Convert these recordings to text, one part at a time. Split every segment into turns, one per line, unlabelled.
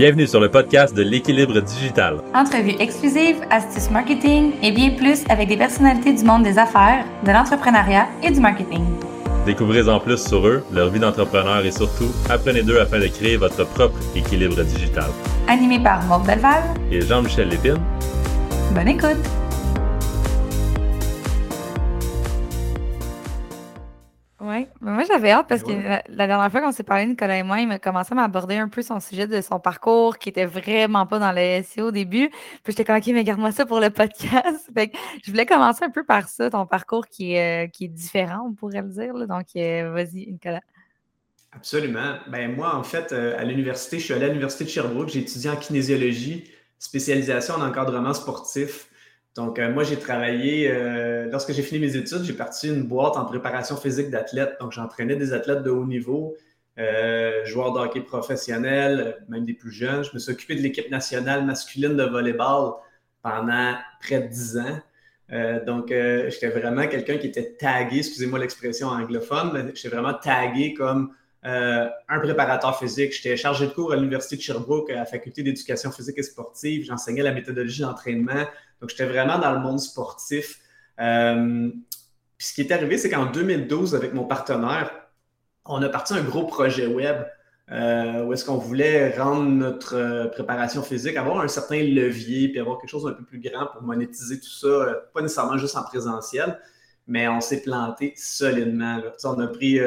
Bienvenue sur le podcast de l'équilibre digital.
Entrevues exclusives, astuces marketing et bien plus avec des personnalités du monde des affaires, de l'entrepreneuriat et du marketing.
Découvrez en plus sur eux, leur vie d'entrepreneur et surtout, apprenez d'eux afin de créer votre propre équilibre digital.
Animé par Maud Belval
et Jean-Michel Lépine.
Bonne écoute! Oui, moi j'avais hâte parce que la, dernière fois qu'on s'est parlé, Nicolas et moi, il m'a commencé à m'aborder un peu son sujet de son parcours qui était vraiment pas dans le SEO au début. Puis j'étais comme, OK, mais garde-moi ça pour le podcast. fait que je voulais commencer un peu par ça, ton parcours qui est, euh, qui est différent, on pourrait le dire. Donc, euh, vas-y, Nicolas.
Absolument. Ben, moi, en fait, euh, à l'université, je suis allé à l'université de Sherbrooke, j'ai étudié en kinésiologie, spécialisation en encadrement sportif. Donc, euh, moi, j'ai travaillé, euh, lorsque j'ai fini mes études, j'ai parti une boîte en préparation physique d'athlètes. Donc, j'entraînais des athlètes de haut niveau, euh, joueurs de hockey professionnels, même des plus jeunes. Je me suis occupé de l'équipe nationale masculine de volleyball pendant près de dix ans. donc, j'étais vraiment quelqu'un qui était tagué, excusez-moi l'expression anglophone, mais j'étais vraiment tagué comme un préparateur physique. J'étais chargé de cours à l'Université de Sherbrooke, à la faculté d'éducation physique et sportive. J'enseignais la méthodologie d'entraînement. Donc, j'étais vraiment dans le monde sportif. Euh, puis ce qui est arrivé, c'est qu'en 2012, avec mon partenaire, on a parti un gros projet web euh, où est-ce qu'on voulait rendre notre euh, préparation physique, avoir un certain levier, puis avoir quelque chose d'un peu plus grand pour monétiser tout ça, pas nécessairement juste en présentiel, mais on s'est planté solidement. On a pris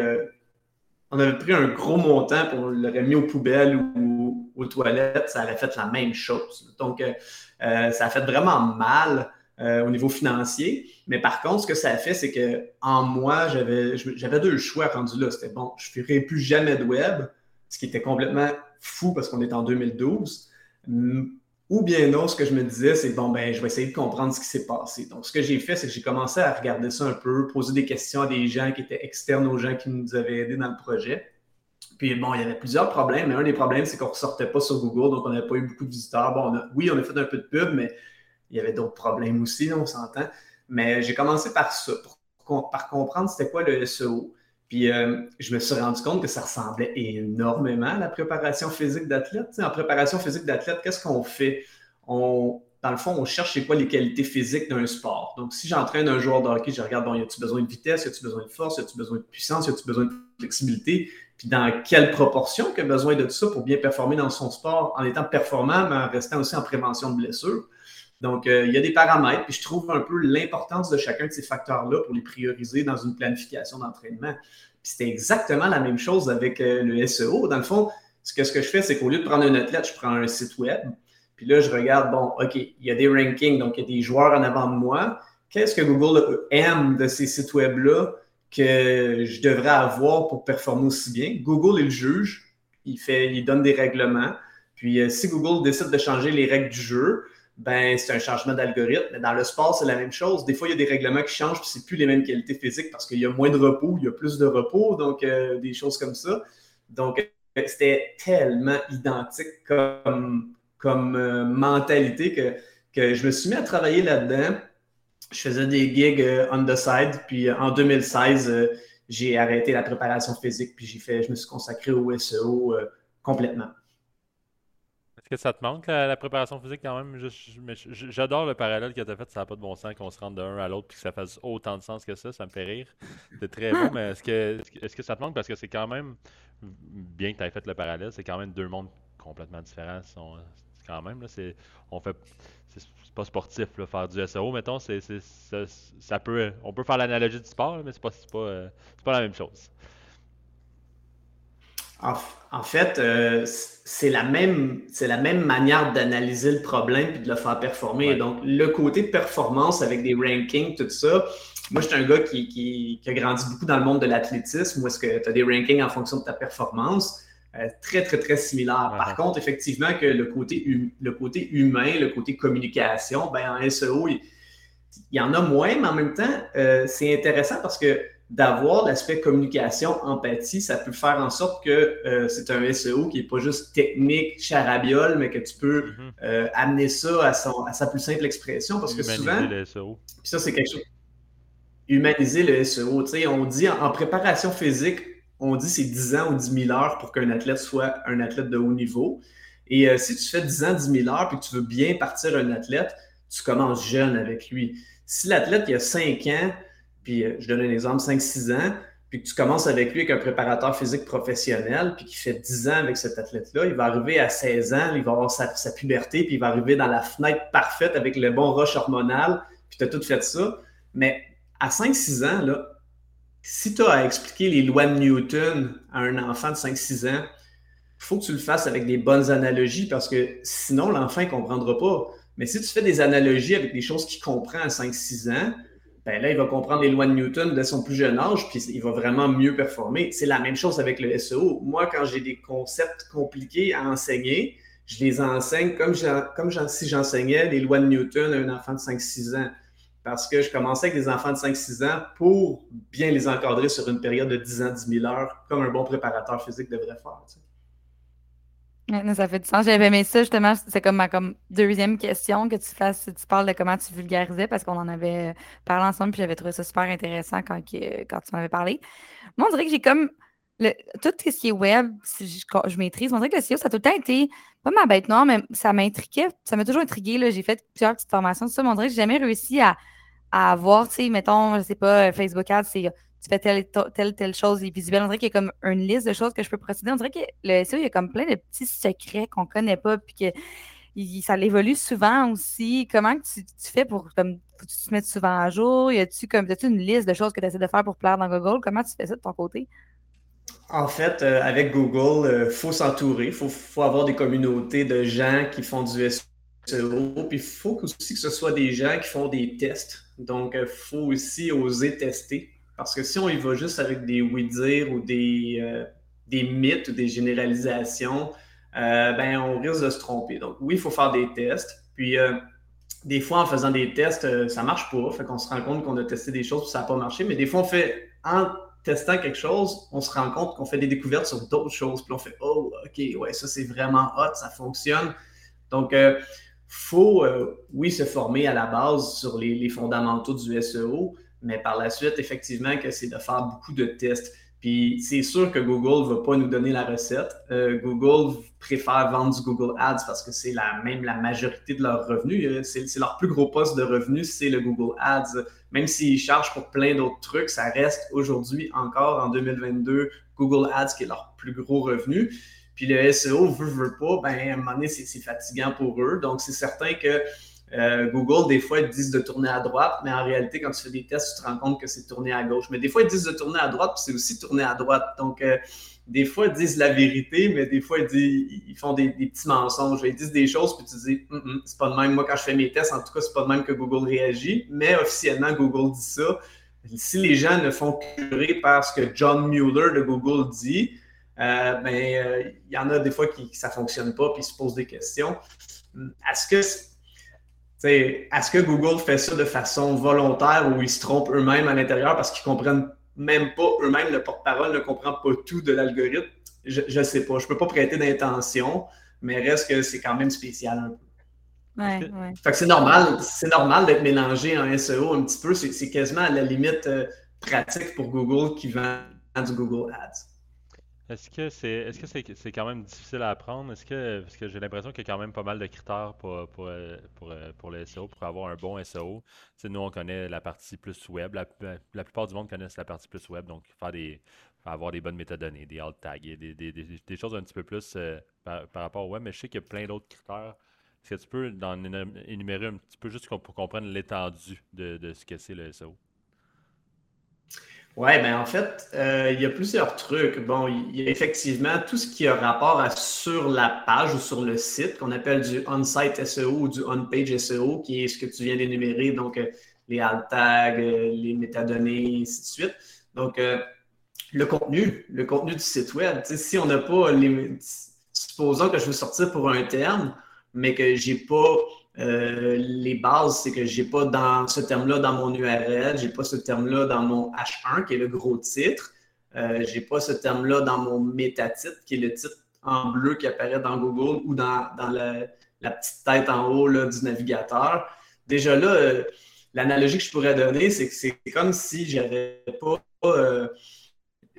on avait pris un gros montant pour l'aurait mis aux poubelles ou, aux toilettes, ça aurait fait la même chose. Donc, euh, ça a fait vraiment mal euh, au niveau financier. Mais par contre, ce que ça a fait, c'est que en moi, j'avais deux choix rendus là. C'était bon, je ne ferai plus jamais de web, ce qui était complètement fou parce qu'on est en 2012. Ou bien non, ce que je me disais, c'est bon, ben, je vais essayer de comprendre ce qui s'est passé. Donc, ce que j'ai fait, c'est que j'ai commencé à regarder ça un peu, poser des questions à des gens qui étaient externes aux gens qui nous avaient aidés dans le projet. Puis bon, il y avait plusieurs problèmes, mais un des problèmes, c'est qu'on ne sortait pas sur Google, donc on n'avait pas eu beaucoup de visiteurs. Bon, oui, on a fait un peu de pub, mais il y avait d'autres problèmes aussi, on s'entend. Mais j'ai commencé par ça, par comprendre c'était quoi le SEO. Puis euh, je me suis rendu compte que ça ressemblait énormément à la préparation physique d'athlète. en préparation physique d'athlète, qu'est-ce qu'on fait? On, dans le fond, on cherche c'est quoi les qualités physiques d'un sport. Donc, si j'entraîne un joueur de hockey, je regarde, bon, y a-tu besoin de vitesse, y a-tu besoin de force, y a-tu besoin de puissance, y a-tu besoin de flexibilité? Puis dans quelle proportion qu'il a besoin de tout ça pour bien performer dans son sport en étant performant, mais en restant aussi en prévention de blessures. Donc, euh, il y a des paramètres, puis je trouve un peu l'importance de chacun de ces facteurs-là pour les prioriser dans une planification d'entraînement. Puis c'était exactement la même chose avec euh, le SEO. Dans le fond, ce que, ce que je fais, c'est qu'au lieu de prendre un athlète, je prends un site web, puis là, je regarde, bon, OK, il y a des rankings, donc il y a des joueurs en avant de moi. Qu'est-ce que Google aime de ces sites web-là? Que je devrais avoir pour performer aussi bien. Google est le juge. Il, fait, il donne des règlements. Puis euh, si Google décide de changer les règles du jeu, ben c'est un changement d'algorithme. Dans le sport, c'est la même chose. Des fois, il y a des règlements qui changent, puis c'est plus les mêmes qualités physiques parce qu'il y a moins de repos, il y a plus de repos, donc euh, des choses comme ça. Donc, euh, c'était tellement identique comme, comme mentalité que, que je me suis mis à travailler là-dedans je faisais des gigs euh, on the side. Puis euh, en 2016, euh, j'ai arrêté la préparation physique. Puis j'ai fait, je me suis consacré au SEO complètement.
Est-ce que ça te manque la, préparation physique quand même? J'adore le parallèle que tu as fait. Ça n'a pas de bon sens qu'on se rende d'un à l'autre puis que ça fasse autant de sens que ça. Ça me fait rire. C'est très bon, mais est-ce que, est-ce que ça te manque? Parce que c'est quand même, bien que tu aies fait le parallèle, c'est quand même deux mondes complètement différents. Quand même, là, on fait c'est pas sportif, là, faire du SEO, mettons, c'est, ça, peut, on peut faire l'analogie du sport, mais c'est pas, pas, euh, pas la même chose.
En, fait, euh, c'est la même, c'est la même manière d'analyser le problème et de le faire performer. Donc, le côté performance avec des rankings, tout ça. Moi, je suis un gars qui, qui, qui, a grandi beaucoup dans le monde de l'athlétisme, où est-ce que tu as des rankings en fonction de ta performance. Euh, très, très, très similaire. Par contre, effectivement, que le côté, le côté humain, le côté communication, ben, en SEO, il, y en a moins, mais en même temps, euh, c'est intéressant parce que d'avoir l'aspect communication, empathie, ça peut faire en sorte que euh, c'est un SEO qui n'est pas juste technique, charabiole, mais que tu peux mm-hmm. amener ça à, son, à sa plus simple expression. Parce que souvent. Le SEO. Puis ça, c'est quelque chose. Humaniser le SEO. On dit en préparation physique, on dit c'est 10 ans ou 10 000 heures pour qu'un athlète soit un athlète de haut niveau. Et euh, si tu fais 10 ans, 10 000 heures, puis que tu veux bien partir un athlète, tu commences jeune avec lui. Si l'athlète il a 5 ans, puis euh, je donne un exemple, 5-6 ans, puis que tu commences avec lui avec un préparateur physique professionnel, puis qu'il fait 10 ans avec cet athlète-là, il va arriver à 16 ans, il va avoir sa, puberté, puis il va arriver dans la fenêtre parfaite avec le bon rush hormonal, puis tu as tout fait ça. Mais à 5-6 ans, là, si tu as à expliquer les lois de Newton à un enfant de 5-6 ans, il faut que tu le fasses avec des bonnes analogies parce que sinon, l'enfant ne comprendra pas. Mais si tu fais des analogies avec des choses qu'il comprend à 5-6 ans, ben là, il va comprendre les lois de Newton dès son plus jeune âge, puis il va vraiment mieux performer. C'est la même chose avec le SEO. Moi, quand j'ai des concepts compliqués à enseigner, je les enseigne comme, comme si j'enseignais les lois de Newton à un enfant de 5-6 ans. Parce que je commençais avec des enfants de 5-6 ans pour bien les encadrer sur une période de 10 ans, 10 000 heures, comme un bon préparateur physique devrait faire
ça fait du sens. J'avais aimé ça, justement. C'est comme ma comme deuxième question que tu fasses, tu parles de comment tu vulgarisais, parce qu'on en avait euh, parlé ensemble, puis j'avais trouvé ça super intéressant quand, quand tu m'avais parlé. Moi, on dirait que j'ai comme. tout ce qui est web, je, maîtrise, on dirait que le SEO, ça a tout le temps été, pas ma bête noire, mais ça m'intriguait, ça m'a toujours intrigué. J'ai fait plusieurs petites formations, tout ça, on dirait que j'ai jamais réussi à, à avoir, tu sais, mettons, je sais pas, Facebook Ads, c'est tu fais telle, telle, chose visuelle. On dirait qu'il y a comme une liste de choses que je peux procéder. On dirait que le SEO, il y a comme plein de petits secrets qu'on connaît pas, puis que ça évolue souvent aussi. Comment tu, fais pour comme, tu te mettes souvent à jour? Y a-tu comme as-tu une liste de choses que tu essaies de faire pour plaire dans Google? Comment tu fais ça de ton côté?
En fait, euh, avec Google, il euh, faut s'entourer. Il faut, avoir des communautés de gens qui font du SEO. Puis il faut aussi que ce soit des gens qui font des tests. Donc, il euh, faut aussi oser tester. Parce que si on y va juste avec des oui-dire ou des, euh, des mythes ou des généralisations, euh, ben, on risque de se tromper. Donc, oui, il faut faire des tests. Puis, des fois, en faisant des tests, ça ne marche pas. Fait qu'on se rend compte qu'on a testé des choses et ça n'a pas marché. Mais des fois, on fait, en testant quelque chose, on se rend compte qu'on fait des découvertes sur d'autres choses. Puis on fait, oh, OK, ouais, ça c'est vraiment hot, ça fonctionne. Donc, faut, oui, se former à la base sur les, fondamentaux du SEO, mais par la suite, effectivement, que c'est de faire beaucoup de tests. Puis c'est sûr que Google ne va pas nous donner la recette. Euh, Google préfère vendre du Google Ads parce que c'est la, même la majorité de leurs revenus. Euh, c'est leur plus gros poste de revenus, c'est le Google Ads. Même s'ils chargent pour plein d'autres trucs, ça reste aujourd'hui encore en 2022 Google Ads qui est leur plus gros revenu. Puis le SEO veut, veut pas, ben à un moment donné, c'est fatigant pour eux. Donc c'est certain que euh, Google, des fois, ils disent de tourner à droite, mais en réalité, quand tu fais des tests, tu te rends compte que c'est tourner à gauche. Mais des fois, ils disent de tourner à droite, puis c'est aussi tourner à droite. Donc, euh, des fois, ils disent la vérité, mais des fois, ils, font des, petits mensonges. Ils disent des choses, puis tu dis, mm, mm, c'est pas de même. Moi, quand je fais mes tests, en tout cas, c'est pas de même que Google réagit. Mais officiellement, Google dit ça. Si les gens ne font que par ce que John Mueller de Google dit, euh, ben, il y en a des fois qui, ça fonctionne pas, puis ils se posent des questions. Est-ce que est-ce que Google fait ça de façon volontaire ou ils se trompent eux-mêmes à l'intérieur parce qu'ils comprennent même pas eux-mêmes, le porte-parole ne comprend pas tout de l'algorithme? Je ne sais pas. Je ne peux pas prêter d'intention, mais reste que c'est quand même spécial un peu.
Ouais, ouais.
Fait que c'est normal, c'est normal d'être mélangé en SEO un petit peu. C'est quasiment à la limite euh, pratique pour Google qui vend du Google Ads.
Est-ce que c'est est-ce que c'est c'est quand même difficile à apprendre? Est-ce que parce que j'ai l'impression qu'il y a quand même pas mal de critères pour, pour, pour, pour le SEO, pour avoir un bon SEO. nous, on connaît la partie plus web. La, la plupart du monde connaissent la partie plus web, donc faire des avoir des bonnes métadonnées, des alt tags, des, des, des, choses un petit peu plus euh, par, rapport au web, mais je sais qu'il y a plein d'autres critères. Est-ce que tu peux en énumérer un petit peu juste pour qu'on comprenne l'étendue de, de ce que c'est le SEO?
Oui, ben en fait, euh, il y a plusieurs trucs. Bon, il y a effectivement tout ce qui a rapport à sur la page ou sur le site, qu'on appelle du on-site SEO ou du on-page SEO, qui est ce que tu viens d'énumérer, donc euh, les alt tags, euh, les métadonnées, ainsi de suite. Donc, le contenu, le contenu du site web. Si on n'a pas les. Supposons que je veux sortir pour un terme, mais que j'ai pas euh, les bases, c'est que j'ai pas dans ce terme-là dans mon URL, j'ai pas ce terme-là dans mon H1 qui est le gros titre, euh, j'ai pas ce terme-là dans mon métatitre qui est le titre en bleu qui apparaît dans Google ou dans, la, petite tête en haut du navigateur. Déjà là, euh, l'analogie que je pourrais donner, c'est que c'est comme si j'avais pas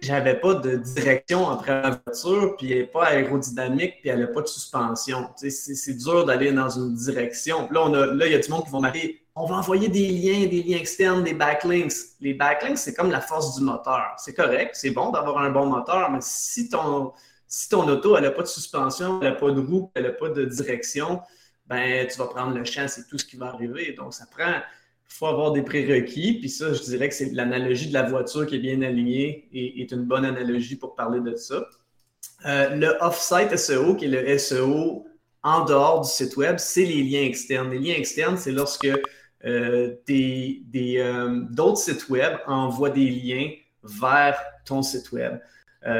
j'avais pas de direction entre la voiture, puis elle n'est pas aérodynamique, puis elle n'a pas de suspension. C'est dur d'aller dans une direction. là, on a, là, il y a du monde qui vont m'appeler on va envoyer des liens, des liens externes, des backlinks. Les backlinks, c'est comme la force du moteur. C'est correct, c'est bon d'avoir un bon moteur, mais si ton, si ton auto, elle n'a pas de suspension, elle n'a pas de roue, elle n'a pas de direction, ben tu vas prendre le champ, c'est tout ce qui va arriver. Donc, ça prend, faut avoir des prérequis. Puis ça, je dirais que c'est l'analogie de la voiture qui est bien alignée et est une bonne analogie pour parler de ça. Euh, le off-site SEO, qui est le SEO en dehors du site web, c'est les liens externes. Les liens externes, c'est lorsque euh, euh, d'autres sites web envoient des liens vers ton site web.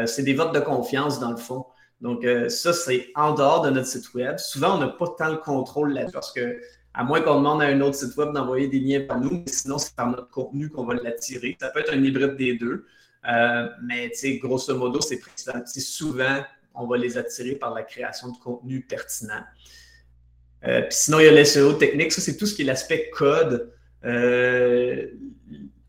C'est des votes de confiance dans le fond. Donc, ça, c'est en dehors de notre site web. Souvent, on n'a pas tant le contrôle là parce que, à moins qu'on demande à un autre site web d'envoyer des liens par nous, mais sinon, c'est par notre contenu qu'on va l'attirer. Ça peut être un hybride des deux. mais, grosso modo, c'est souvent, on va les attirer par la création de contenu pertinent. Euh, sinon, il y a l'SEO technique. Ça, c'est tout ce qui est l'aspect code. Euh,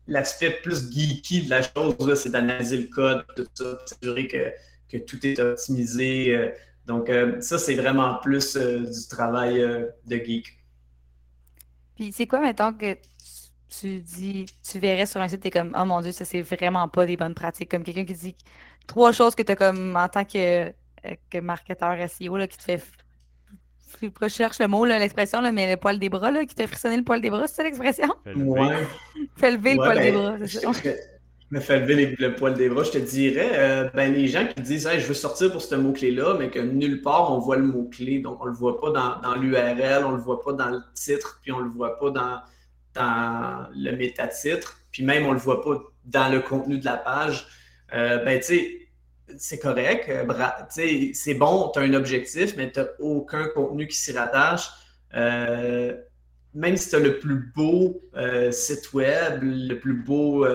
l'aspect plus geeky de la chose, c'est d'analyser le code, tout ça, s'assurer que, tout est optimisé. Euh. donc, ça, c'est vraiment plus du travail de geek.
Puis, c'est quoi, maintenant que tu dis, tu verrais sur un site, tu es comme, oh mon Dieu, ça, c'est vraiment pas des bonnes pratiques. Comme quelqu'un qui dit trois choses que tu as comme, en tant que, que marketeur SEO, là, qui te fait je cherche le mot, l'expression, mais le poil des bras, là, qui t'a frissonné le poil des bras, c'est ça l'expression?
Ouais.
Fais lever le poil des ben, bras,
c'est ça. Me fait lever le poil des bras, je te dirais, euh, ben, les gens qui disent je veux sortir pour ce mot-clé-là, mais que nulle part on voit le mot-clé, donc on ne le voit pas dans, l'URL, on ne le voit pas dans le titre, puis on ne le voit pas dans, dans le métatitre, puis même on ne le voit pas dans le contenu de la page. Euh, ben, tu sais, c'est correct. Euh, c'est bon, tu as un objectif, mais tu n'as aucun contenu qui s'y rattache. Même si tu as le plus beau euh, site web, le plus beau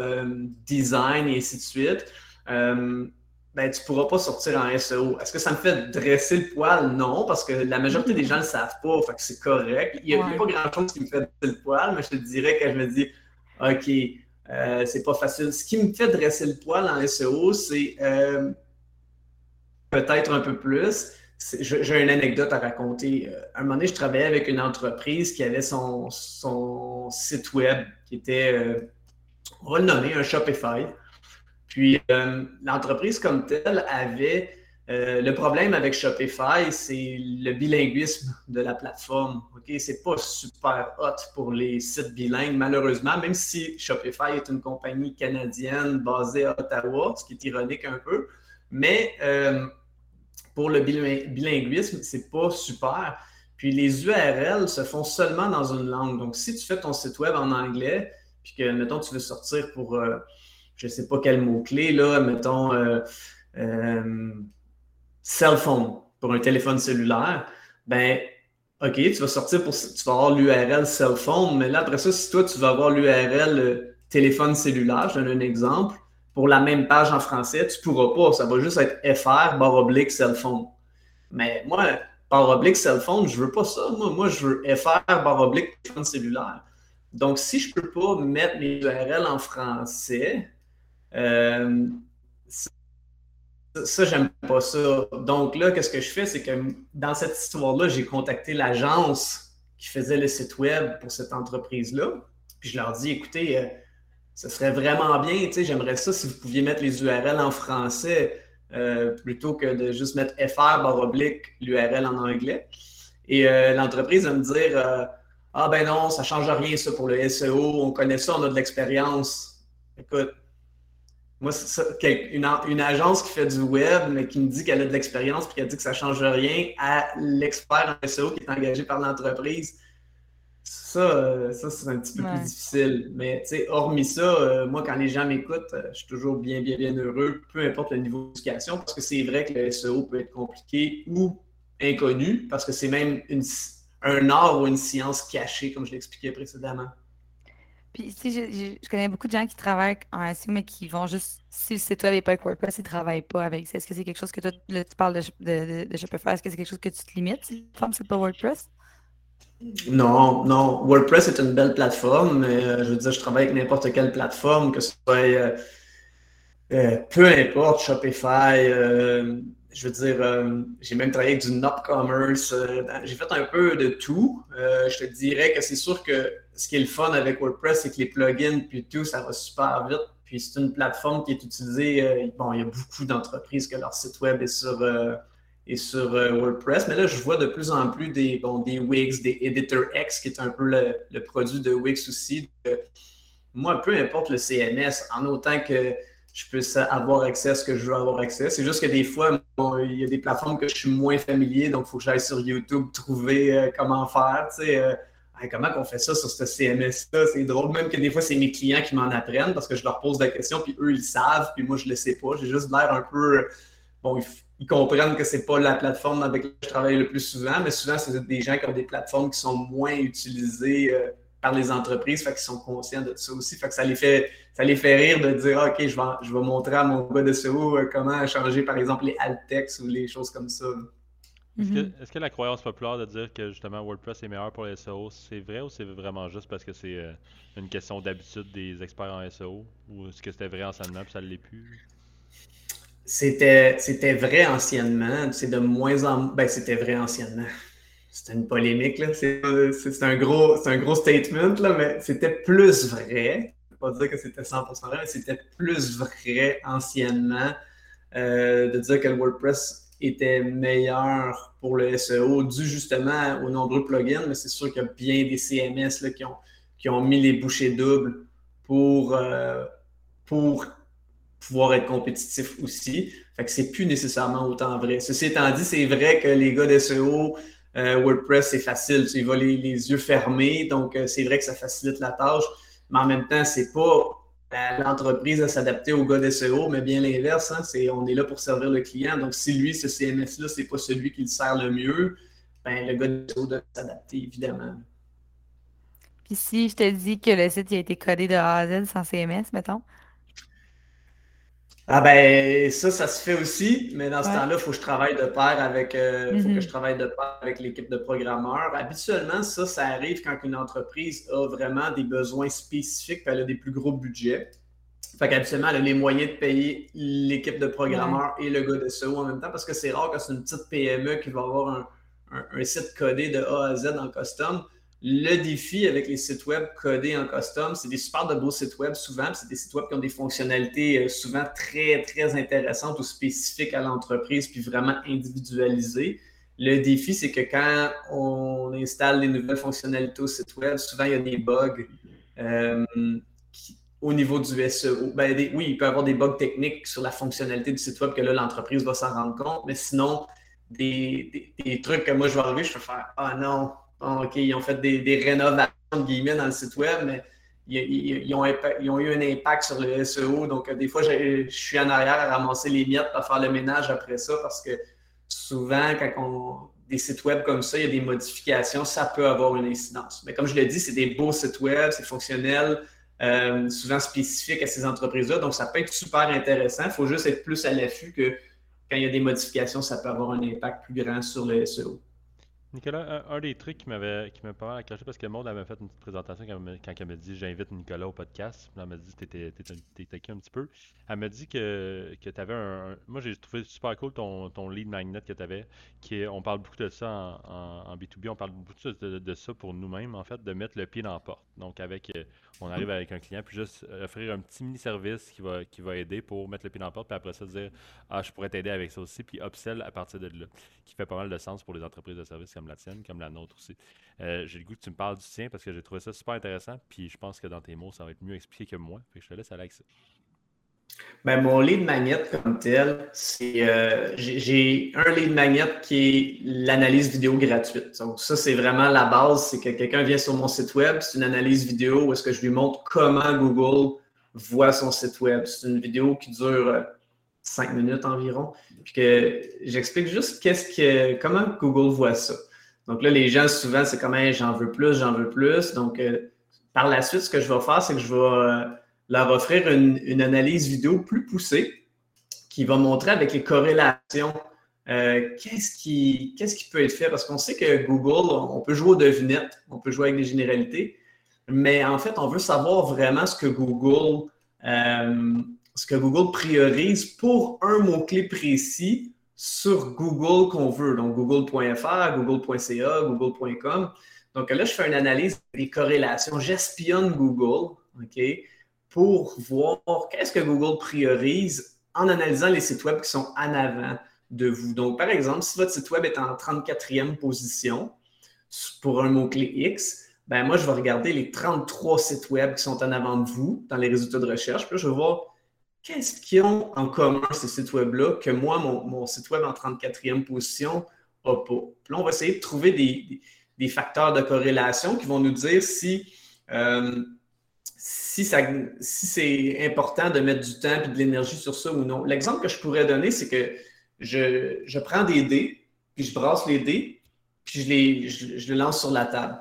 design et ainsi de suite, ben, tu ne pourras pas sortir en SEO. Est-ce que ça me fait dresser le poil? Non, parce que la majorité des gens ne le savent pas, fait que c'est correct. Il n'y a, pas grand-chose qui me fait dresser le poil, mais je te dirais que je me dis, OK, c'est pas facile. Ce qui me fait dresser le poil en SEO, c'est peut-être un peu plus. J'ai une anecdote à raconter. Euh, à un moment donné, je travaillais avec une entreprise qui avait son, son site web qui était, euh, on va le nommer, un Shopify. Puis euh, l'entreprise comme telle avait le problème avec Shopify, c'est le bilinguisme de la plateforme. Ok, c'est pas super hot pour les sites bilingues, malheureusement, même si Shopify est une compagnie canadienne basée à Ottawa, ce qui est ironique un peu. Mais pour le bilinguisme, c'est pas super. Puis les URL se font seulement dans une langue. Donc, si tu fais ton site web en anglais, puis que, mettons, tu veux sortir pour, euh, je ne sais pas quel mot-clé, là, mettons, euh, euh, cell phone, pour un téléphone cellulaire, ben, OK, tu vas sortir pour, tu vas avoir l'URL cell phone, mais là, après ça, si toi, tu vas avoir l'URL téléphone cellulaire, je donne un exemple, pour la même page en français, tu ne pourras pas. Ça va juste être FR, barre oblique, cell phone. Mais moi, barre oblique, cell phone, je ne veux pas ça. Moi, je veux FR, barre oblique, cellulaire. Donc, si je ne peux pas mettre mes URL en français, euh, ça, j'aime pas ça. Donc là, qu'est-ce que je fais? C'est que dans cette histoire-là, j'ai contacté l'agence qui faisait le site web pour cette entreprise-là. Puis je leur dis, écoutez, euh, ce serait vraiment bien. J'aimerais ça si vous pouviez mettre les URL en français euh, plutôt que de juste mettre FR barre oblique l'URL en anglais. Et euh, l'entreprise va me dire euh, Ah ben non, ça ne change rien ça pour le SEO, on connaît ça, on a de l'expérience. Écoute, moi, une, une, agence qui fait du web, mais qui me dit qu'elle a de l'expérience et a dit que ça ne change rien à l'expert en SEO qui est engagé par l'entreprise. Ça, euh, ça c'est un petit peu plus difficile. Mais hormis ça, euh, moi, quand les gens m'écoutent, euh, je suis toujours bien, bien, bien heureux, peu importe le niveau d'éducation, parce que c'est vrai que le SEO peut être compliqué ou inconnu, parce que c'est même un art ou une science cachée, comme je l'expliquais précédemment.
Puis, tu sais, je, connais beaucoup de gens qui travaillent en SEO, mais qui vont juste, si le site web n'est pas avec WordPress, ils ne travaillent pas avec ça. Est-ce que c'est quelque chose que toi, tu parles de, de, de, faire? Est-ce que c'est quelque chose que tu te limites? Si tu c'est pas WordPress?
Non, non. WordPress est une belle plateforme, euh, je veux dire, je travaille avec n'importe quelle plateforme, que ce soit euh, euh, peu importe, Shopify, je veux dire, j'ai même travaillé avec du Not Commerce, j'ai fait un peu de tout. je te dirais que c'est sûr que ce qui est le fun avec WordPress, c'est que les plugins, puis tout, ça va super vite. Puis c'est une plateforme qui est utilisée, bon, il y a beaucoup d'entreprises que leur site web est sur et sur euh, WordPress. Mais là, je vois de plus en plus des, bon, des Wix, des Editor X, qui est un peu le, produit de Wix aussi. moi, peu importe le CMS, en autant que je puisse avoir accès à ce que je veux avoir accès. C'est juste que des fois, il y a des plateformes que je suis moins familier, donc il faut que j'aille sur YouTube trouver euh, comment faire. Euh, comment on fait ça sur ce CMS-là? C'est drôle, même que des fois, c'est mes clients qui m'en apprennent parce que je leur pose la question, puis eux, ils savent, puis moi, je le sais pas. J'ai juste l'air un peu. Bon, ils comprennent que c'est pas la plateforme avec laquelle je travaille le plus souvent, mais souvent, c'est des gens qui ont des plateformes qui sont moins utilisées euh, par les entreprises, fait qu'ils sont conscients de ça aussi. Fait que ça les fait, ça les fait rire de dire OK, je vais, je vais montrer à mon gars de SEO euh, comment changer, par exemple, les alt-text ou les choses comme ça.
Mm-hmm. Est-ce que, la croyance populaire de dire que justement WordPress est meilleur pour les SEO, c'est vrai ou c'est vraiment juste parce que c'est euh, une question d'habitude des experts en SEO ou est-ce que c'était vrai anciennement et ça ne l'est plus?
C'était, c'était vrai anciennement. C'est de moins en moins. Ben, c'était vrai anciennement. C'était une polémique, là. C'est, un, gros, un gros statement, là, mais c'était plus vrai. Je ne pas dire que c'était 100% vrai, mais c'était plus vrai anciennement euh, de dire que le WordPress était meilleur pour le SEO dû justement aux nombreux plugins, mais c'est sûr qu'il y a bien des CMS là, qui, ont, qui ont mis les bouchées doubles pour, euh, pour pouvoir être compétitif aussi. Fait que c'est plus nécessairement autant vrai. Ceci étant dit, c'est vrai que les gars de SEO, euh, WordPress, c'est facile. Tu vas les, yeux fermés, donc euh, c'est vrai que ça facilite la tâche. Mais en même temps, c'est pas l'entreprise à s'adapter aux gars de SEO, mais bien l'inverse. Hein, c'est, on est là pour servir le client. Donc, si lui, ce CMS-là, c'est pas celui qui le sert le mieux, ben, le gars de SEO doit s'adapter, évidemment.
Puis si je te dis que le site a été codé de A à Z sans CMS, mettons,
ah ben ça, ça se fait aussi, mais dans ce temps-là, il faut que je travaille de pair avec euh, faut que mm-hmm. je travaille de pair avec l'équipe de programmeurs. Habituellement, ça, ça arrive quand une entreprise a vraiment des besoins spécifiques, puis elle a des plus gros budgets. Fait qu'habituellement, elle a les moyens de payer l'équipe de programmeurs et le gars de SEO en même temps, parce que c'est rare que c'est une petite PME qui va avoir un, site codé de A à Z en custom. Le défi avec les sites web codés en custom, c'est des super de beaux sites web souvent, c'est des sites web qui ont des fonctionnalités euh, souvent très, très intéressantes ou spécifiques à l'entreprise, puis vraiment individualisées. Le défi, c'est que quand on installe des nouvelles fonctionnalités au site web, souvent il y a des bugs euh, au niveau du SEO. Ben, oui, il peut y avoir des bugs techniques sur la fonctionnalité du site web que là, l'entreprise va s'en rendre compte, mais sinon, des, trucs que moi je vais arriver, je vais faire Ah non, OK, ils ont fait des, rénovations de guillemets dans le site web, mais ils, ont, eu un impact sur le SEO. Donc, euh, des fois, je, suis en arrière à ramasser les miettes, à faire le ménage après ça, parce que souvent, quand on des sites web comme ça, il y a des modifications, ça peut avoir une incidence. Mais comme je l'ai dit, c'est des beaux sites web, c'est fonctionnel, euh, souvent spécifique à ces entreprises-là. Donc, ça peut être super intéressant. Il faut juste être plus à l'affût que quand il y a des modifications, ça peut avoir un impact plus grand sur le SEO.
Nicolas, un, des trucs qui m'avait qui m'a pas mal accroché parce que Maud avait fait une petite présentation quand, elle m'a dit j'invite Nicolas au podcast. Elle m'a dit t'étais qui un petit peu? Elle m'a dit que, que tu avais un, Moi j'ai trouvé super cool ton, ton lead magnet que tu avais. Qui on parle beaucoup de ça en, B2B, on parle beaucoup de, de ça pour nous-mêmes, en fait, de mettre le pied dans la porte. Donc avec euh, on arrive avec un client, puis juste offrir un petit mini-service qui va, qui va aider pour mettre le pied dans la porte, puis après ça dire Ah, je pourrais t'aider avec ça aussi, puis upsell à partir de là. Qui fait pas mal de sens pour les entreprises de services comme la tienne, comme la nôtre aussi. Euh, j'ai le goût que tu me parles du tien parce que j'ai trouvé ça super intéressant. Puis je pense que dans tes mots, ça va être mieux expliqué que moi. Fait je te laisse aller avec ça.
Ben, mon lead magnet comme tel, c'est euh, j'ai un lead magnet qui est l'analyse vidéo gratuite. Donc, ça, c'est vraiment la base. C'est que quelqu'un vient sur mon site web, c'est une analyse vidéo où est-ce que je lui montre comment Google voit son site web. C'est une vidéo qui dure euh, cinq minutes environ. Puis que j'explique juste qu'est-ce que comment Google voit ça. Donc là, les gens, souvent, c'est comme j'en veux plus, j'en veux plus. Donc, euh, par la suite, ce que je vais faire, c'est que je vais euh, leur offrir une, analyse vidéo plus poussée qui va montrer avec les corrélations euh, qu'est-ce qui, qui, peut être fait. Parce qu'on sait que Google, on peut jouer aux devinettes, on peut jouer avec des généralités, mais en fait, on veut savoir vraiment ce que Google ce que Google priorise pour un mot-clé précis sur Google qu'on veut. Donc, google.fr, google.ca, google.com. Donc là, je fais une analyse des corrélations. J'espionne Google, OK, pour voir qu'est-ce que Google priorise en analysant les sites web qui sont en avant de vous. Donc, par exemple, si votre site web est en 34e position pour un mot-clé X, ben moi, je vais regarder les 33 sites web qui sont en avant de vous dans les résultats de recherche. Puis là, je vais voir qu'est-ce qu'ils ont en commun, ces sites web-là, que moi, mon, site web en 34e position n'a pas? Puis là, on va essayer de trouver des, facteurs de corrélation qui vont nous dire si, euh, si, c'est important de mettre du temps et de l'énergie sur ça ou non. L'exemple que je pourrais donner, c'est que je, prends des dés, puis je brasse les dés, puis je les, je, lance sur la table.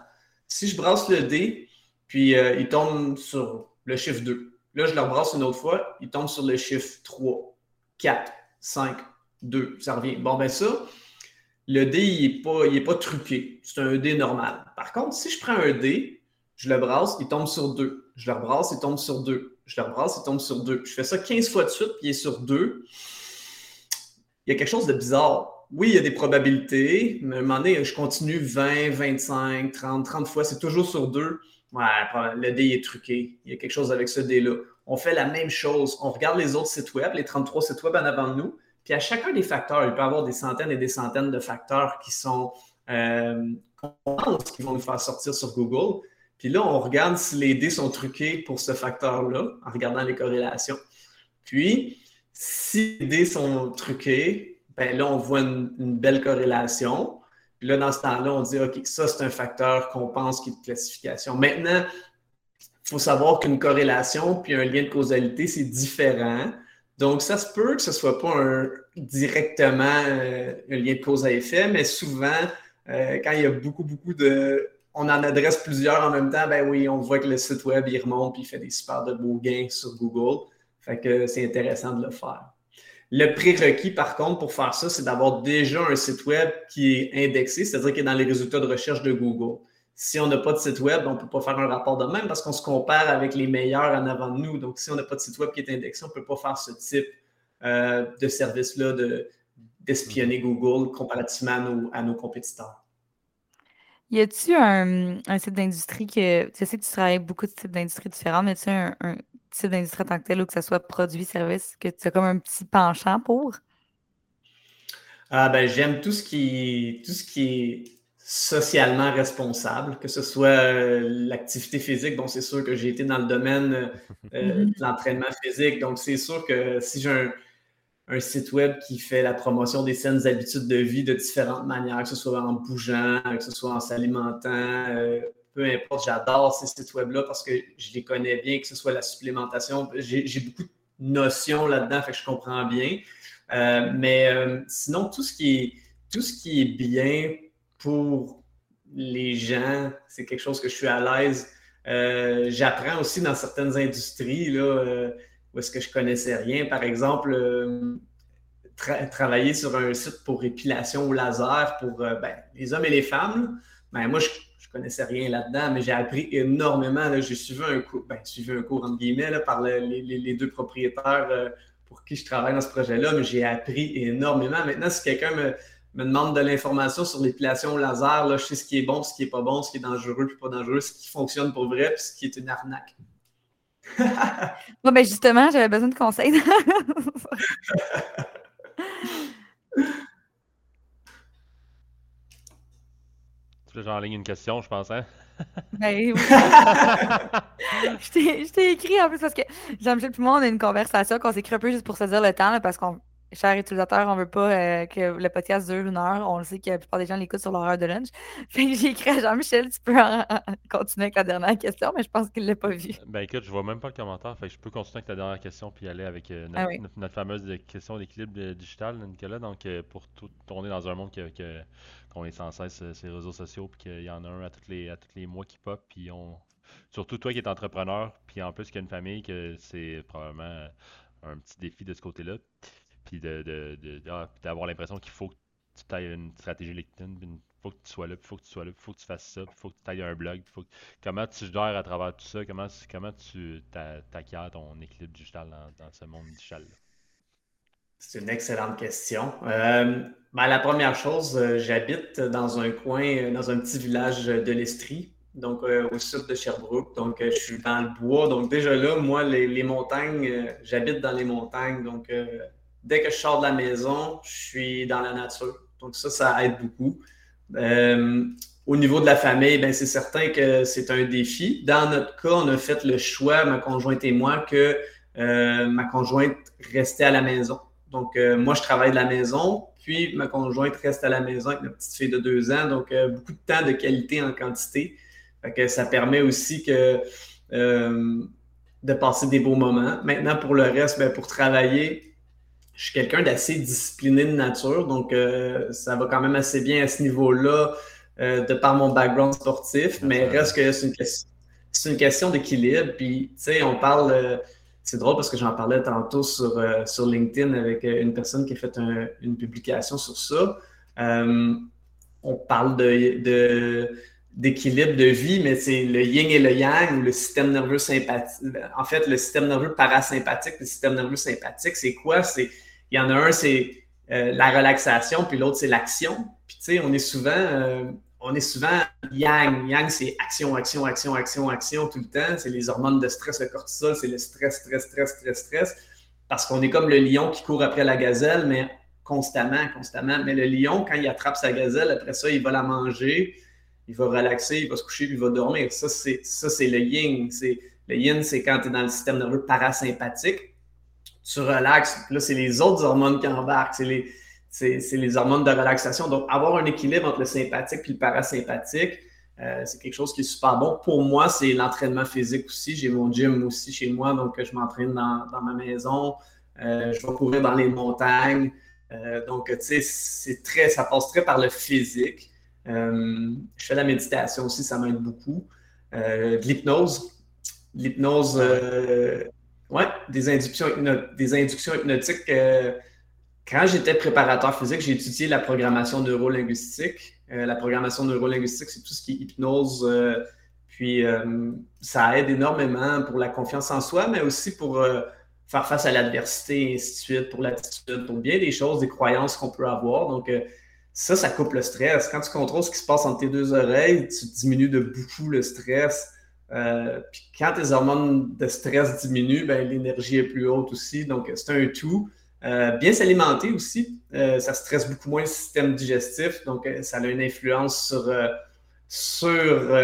Si je brasse le dé, puis euh, il tombe sur le chiffre 2, là, je le rebrasse une autre fois, il tombe sur le chiffre 3, 4, 5, 2, ça revient. Bon, ben ça, le dé, il n'est pas, truqué. C'est un dé normal. Par contre, si je prends un dé, je le brasse, il tombe sur 2. Je le rebrasse, il tombe sur 2. Je le rebrasse, il tombe sur 2. Je fais ça 15 fois de suite, puis il est sur 2 il y a quelque chose de bizarre. Oui, il y a des probabilités, mais à un moment donné, je continue 20, 25, 30, 30 fois, c'est toujours sur deux. Ouais, le dé est truqué. Il y a quelque chose avec ce dé-là. On fait la même chose. On regarde les autres sites web, les 33 sites web en avant de nous. Puis à chacun des facteurs, il peut y avoir des centaines et des centaines de facteurs qui sont euh, qui vont nous faire sortir sur Google. Puis là, on regarde si les dés sont truqués pour ce facteur-là en regardant les corrélations. Puis, si les dés sont truqués, ben là, on voit une, belle corrélation. Puis là, dans ce temps-là, on dit, OK, ça, c'est un facteur qu'on pense qui est de classification. Maintenant, il faut savoir qu'une corrélation puis un lien de causalité, c'est différent. Donc, ça se peut que ce ne soit pas directement euh, un lien de cause à effet, mais souvent, euh, quand il y a beaucoup, beaucoup de. On en adresse plusieurs en même temps, ben oui, on voit que le site web, il remonte puis il fait des super de beaux gains sur Google. Fait que c'est intéressant de le faire. Le prérequis, par contre, pour faire ça, c'est d'avoir déjà un site web qui est indexé, c'est-à-dire qui est dans les résultats de recherche de Google. Si on n'a pas de site web, on ne peut pas faire un rapport de même parce qu'on se compare avec les meilleurs en avant de nous. Donc, si on n'a pas de site web qui est indexé, on ne peut pas faire ce type euh, de service-là d'espionner. Google comparativement à nos, compétiteurs.
Y a-t-il un, un, site d'industrie que. Tu sais que tu travailles avec beaucoup de types d'industries différents, mais tu un, type d'industrie en tant que tel ou que ce soit produit, service, que tu as comme un petit penchant pour?
Ah ben, j'aime tout ce qui tout ce qui est socialement responsable, que ce soit euh, l'activité physique. Bon, c'est sûr que j'ai été dans le domaine euh, euh, de l'entraînement physique, donc c'est sûr que si j'ai un, un, site web qui fait la promotion des saines habitudes de vie de différentes manières, que ce soit en bougeant, que ce soit en s'alimentant, peu importe, j'adore ces sites web-là parce que je les connais bien, que ce soit la supplémentation. J'ai beaucoup de notions là-dedans, fait que je comprends bien. Euh, mais euh, sinon, tout ce, qui est, tout ce qui est bien pour les gens, c'est quelque chose que je suis à l'aise. Euh, j'apprends aussi dans certaines industries là, où est-ce que je connaissais rien. Par exemple, travailler sur un site pour épilation au laser pour ben, les hommes et les femmes. Ben, moi, je je connaissais rien là-dedans, mais j'ai appris énormément. J'ai suivi un cours, ben, suivi un cours entre guillemets par les, deux propriétaires euh, pour qui je travaille dans ce projet-là, mais j'ai appris énormément. Maintenant, si quelqu'un me, demande de l'information sur l'épilation au laser, là, je sais ce qui est bon, ce qui n'est pas bon, ce qui est dangereux, puis pas dangereux, ce qui fonctionne pour vrai, puis ce qui est une arnaque.
bon, ben justement, j'avais besoin de conseils.
Tu en ligne une question, je pense, hein?
Ben oui. je t'ai écrit en plus parce que Jean-Michel et moi, on a une conversation qu'on s'écrit un peu juste pour se dire le temps, parce qu'on chers utilisateurs, on veut pas euh, que le podcast dure une heure. On le sait que la plupart des gens l'écoutent sur leur heure de lunch. j'ai écrit à Jean-Michel, tu peux continuer avec la dernière question, mais je pense qu'il ne l'a pas vu.
Ben écoute, je vois même pas le commentaire. Fait je peux continuer avec la dernière question puis aller avec euh, ah notre, fameuse question d'équilibre digital, Nicolas. Donc, euh, pour tourner dans un monde qu'on est sans cesse ces réseaux sociaux puis qu'il y en a un à tous les, à les mois qui pop. Puis on... Surtout toi qui es entrepreneur, puis en plus qu'il y a une famille, que c'est probablement un petit défi de ce côté-là puis d'avoir ah, l'impression qu'il faut tu ailles une stratégie LinkedIn, il faut que tu sois là, il faut que tu sois là, il faut que tu fasses ça, il faut que tu ailles un blog, comment tu gères à travers tout ça, comment, tu t'acquiers ton équilibre digital dans, ce monde digital-là?
C'est une excellente question. Euh, ben, la première chose, euh, j'habite dans un coin, euh, dans un petit village de l'Estrie, donc au sud de Sherbrooke. Donc, je suis dans le bois. Donc, déjà là, moi, les, montagnes, j'habite dans les montagnes. Donc, dès que je sors de la maison, je suis dans la nature. Donc, ça, ça aide beaucoup. au niveau de la famille, ben, c'est certain que c'est un défi. Dans notre cas, on a fait le choix, ma conjointe et moi, que ma conjointe restait à la maison. Donc, euh, moi, je travaille de la maison, puis ma conjointe reste à la maison avec ma petite fille de deux ans. Donc, euh, beaucoup de temps de qualité en quantité. ça permet aussi que, euh, de passer des beaux moments. Maintenant, pour le reste, ben, pour travailler, je suis quelqu'un d'assez discipliné de nature. Donc, ça va quand même assez bien à ce niveau-là, de par mon background sportif. Mais reste que c'est une question, une question d'équilibre. Puis, tu sais, on parle c'est drôle parce que j'en parlais tantôt sur, euh, sur LinkedIn avec euh, une personne qui a fait une publication sur ça. Euh, on parle de, d'équilibre de vie, mais c'est le yin et le yang ou le système nerveux sympathique. En fait, le système nerveux parasympathique, le système nerveux sympathique, c'est quoi? C'est, il y en a un, c'est la relaxation, puis l'autre, c'est l'action. Puis tu sais, on est souvent on est souvent yang. Yang, c'est action, action, action, action, action tout le temps. C'est les hormones de stress, le cortisol, c'est le stress, stress, stress, stress, stress. Parce qu'on est comme le lion qui court après la gazelle, mais constamment, constamment. Mais le lion, quand il attrape sa gazelle, après ça, il va la manger, il va relaxer, il va se coucher, puis il va dormir. Ça, c'est, le yin. Le yin, c'est quand tu es dans le système nerveux parasympathique. Tu relaxes. Là, c'est les autres hormones qui embarquent. C'est les, les hormones de relaxation. Donc, avoir un équilibre entre le sympathique et le parasympathique, euh, c'est quelque chose qui est super bon. Pour moi, c'est l'entraînement physique aussi. J'ai mon gym aussi chez moi, donc je m'entraîne dans, ma maison. Euh, je vais courir dans les montagnes. Euh, donc, tu sais, c'est très, ça passe très par le physique. je fais la méditation aussi, ça m'aide beaucoup. de l'hypnose. L'hypnose, ouais, des inductions, hypnotiques quand j'étais préparateur physique, j'ai étudié la programmation neurolinguistique. Euh, la programmation neurolinguistique, c'est tout ce qui est hypnose. Euh, puis euh, ça aide énormément pour la confiance en soi, mais aussi pour faire face à l'adversité, et ainsi de suite, pour l'attitude, pour bien des choses, des croyances qu'on peut avoir. Donc, ça, ça coupe le stress. Quand tu contrôles ce qui se passe entre tes deux oreilles, tu diminues de beaucoup le stress. Puis quand tes hormones de stress diminuent, ben, l'énergie est plus haute aussi. Donc, c'est un tout. Euh, bien s'alimenter aussi, euh, ça stresse beaucoup moins le système digestif, donc euh, ça a une influence sur, sur,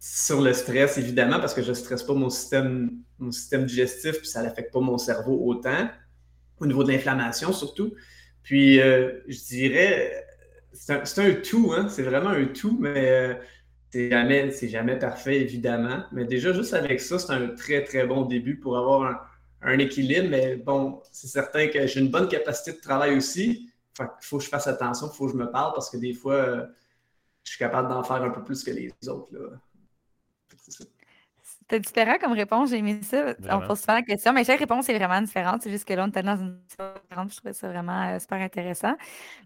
sur le stress, évidemment, parce que je ne stresse pas mon système, mon système digestif, puis ça n'affecte pas mon cerveau autant, au niveau de l'inflammation surtout. Puis je dirais, c'est un, tout, hein, c'est vraiment un tout, mais c'est jamais, jamais parfait, évidemment. Mais déjà, juste avec ça, c'est un très, très bon début pour avoir un un équilibre, mais bon, c'est certain que j'ai une bonne capacité de travail aussi. il faut que je fasse attention, il faut que je me parle parce que des fois, euh, je suis capable d'en faire un peu plus que les autres.
C'était différent comme réponse, j'ai aimé ça. On pose souvent la question, mais chaque réponse est vraiment différente. C'est juste que là, on était dans une différente. Je trouvais ça vraiment euh, super intéressant.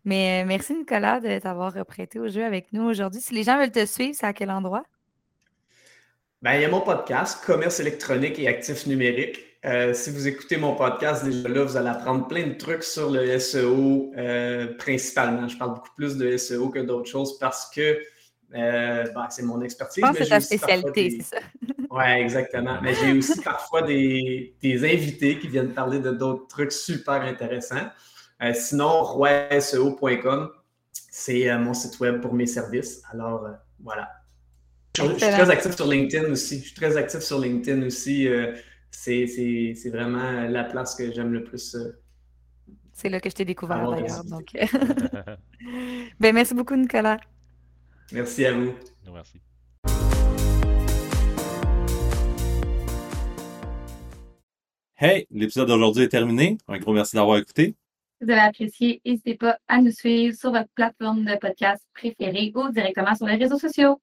Mais euh, merci, Nicolas, de t'avoir prêté au jeu avec nous aujourd'hui. Si les gens veulent te suivre, c'est à quel endroit?
Ben, il y a mon podcast, Commerce électronique et actifs numériques. Euh, si vous écoutez mon podcast, déjà là, vous allez apprendre plein de trucs sur le SEO euh, principalement. Je parle beaucoup plus de SEO que d'autres choses parce que euh, ben, c'est mon expertise.
Je pense que c'est ta spécialité, c'est ça.
Oui, exactement. Mais j'ai aussi parfois des, invités qui viennent parler de d'autres trucs super intéressants. sinon, roiseo.com, c'est mon site web pour mes services. Alors, voilà. Je, suis très actif sur LinkedIn aussi. Je suis très actif sur LinkedIn aussi c'est vraiment la place que j'aime le plus. Euh,
c'est là que je t'ai découvert d'ailleurs. Donc... ben, merci beaucoup, Nicolas.
Merci à vous.
Merci.
Hey, l'épisode d'aujourd'hui est terminé. Un gros merci d'avoir écouté.
Si vous avez apprécié, n'hésitez pas à nous suivre sur votre plateforme de podcast préférée ou directement sur les réseaux sociaux.